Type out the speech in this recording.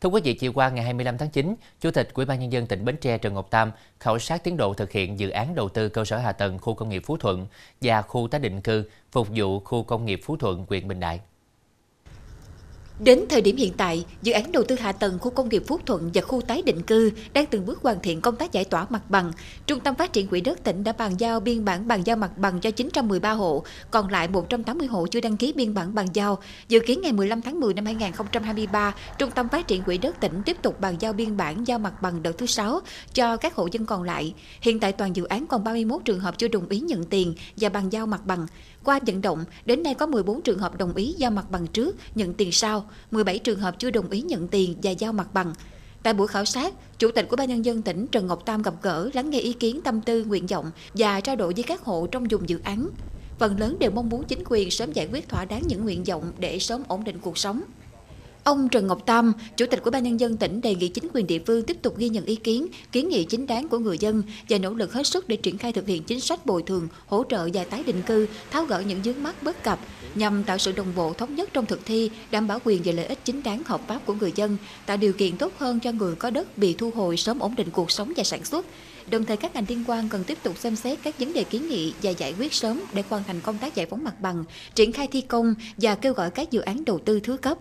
Thưa quý vị, chiều qua ngày 25 tháng 9, Chủ tịch Ủy ban nhân dân tỉnh Bến Tre Trần Ngọc Tam khảo sát tiến độ thực hiện dự án đầu tư cơ sở hạ tầng khu công nghiệp Phú Thuận và khu tái định cư phục vụ khu công nghiệp Phú Thuận, huyện Bình Đại. Đến thời điểm hiện tại, dự án đầu tư hạ tầng khu công nghiệp Phú Thuận và khu tái định cư đang từng bước hoàn thiện công tác giải tỏa mặt bằng. Trung tâm Phát triển Quỹ đất tỉnh đã bàn giao biên bản bàn giao mặt bằng cho 913 hộ, còn lại 180 hộ chưa đăng ký biên bản bàn giao. Dự kiến ngày 15 tháng 10 năm 2023, Trung tâm Phát triển Quỹ đất tỉnh tiếp tục bàn giao biên bản giao mặt bằng đợt thứ 6 cho các hộ dân còn lại. Hiện tại toàn dự án còn 31 trường hợp chưa đồng ý nhận tiền và bàn giao mặt bằng. Qua vận động, đến nay có 14 trường hợp đồng ý giao mặt bằng trước, nhận tiền sau, 17 trường hợp chưa đồng ý nhận tiền và giao mặt bằng. Tại buổi khảo sát, Chủ tịch của Ban nhân dân tỉnh Trần Ngọc Tam gặp gỡ, lắng nghe ý kiến tâm tư, nguyện vọng và trao đổi với các hộ trong dùng dự án. Phần lớn đều mong muốn chính quyền sớm giải quyết thỏa đáng những nguyện vọng để sớm ổn định cuộc sống. Ông Trần Ngọc Tam, Chủ tịch của Ban nhân dân tỉnh đề nghị chính quyền địa phương tiếp tục ghi nhận ý kiến, kiến nghị chính đáng của người dân và nỗ lực hết sức để triển khai thực hiện chính sách bồi thường, hỗ trợ và tái định cư, tháo gỡ những vướng mắc bất cập nhằm tạo sự đồng bộ thống nhất trong thực thi, đảm bảo quyền và lợi ích chính đáng hợp pháp của người dân, tạo điều kiện tốt hơn cho người có đất bị thu hồi sớm ổn định cuộc sống và sản xuất. Đồng thời các ngành liên quan cần tiếp tục xem xét các vấn đề kiến nghị và giải quyết sớm để hoàn thành công tác giải phóng mặt bằng, triển khai thi công và kêu gọi các dự án đầu tư thứ cấp.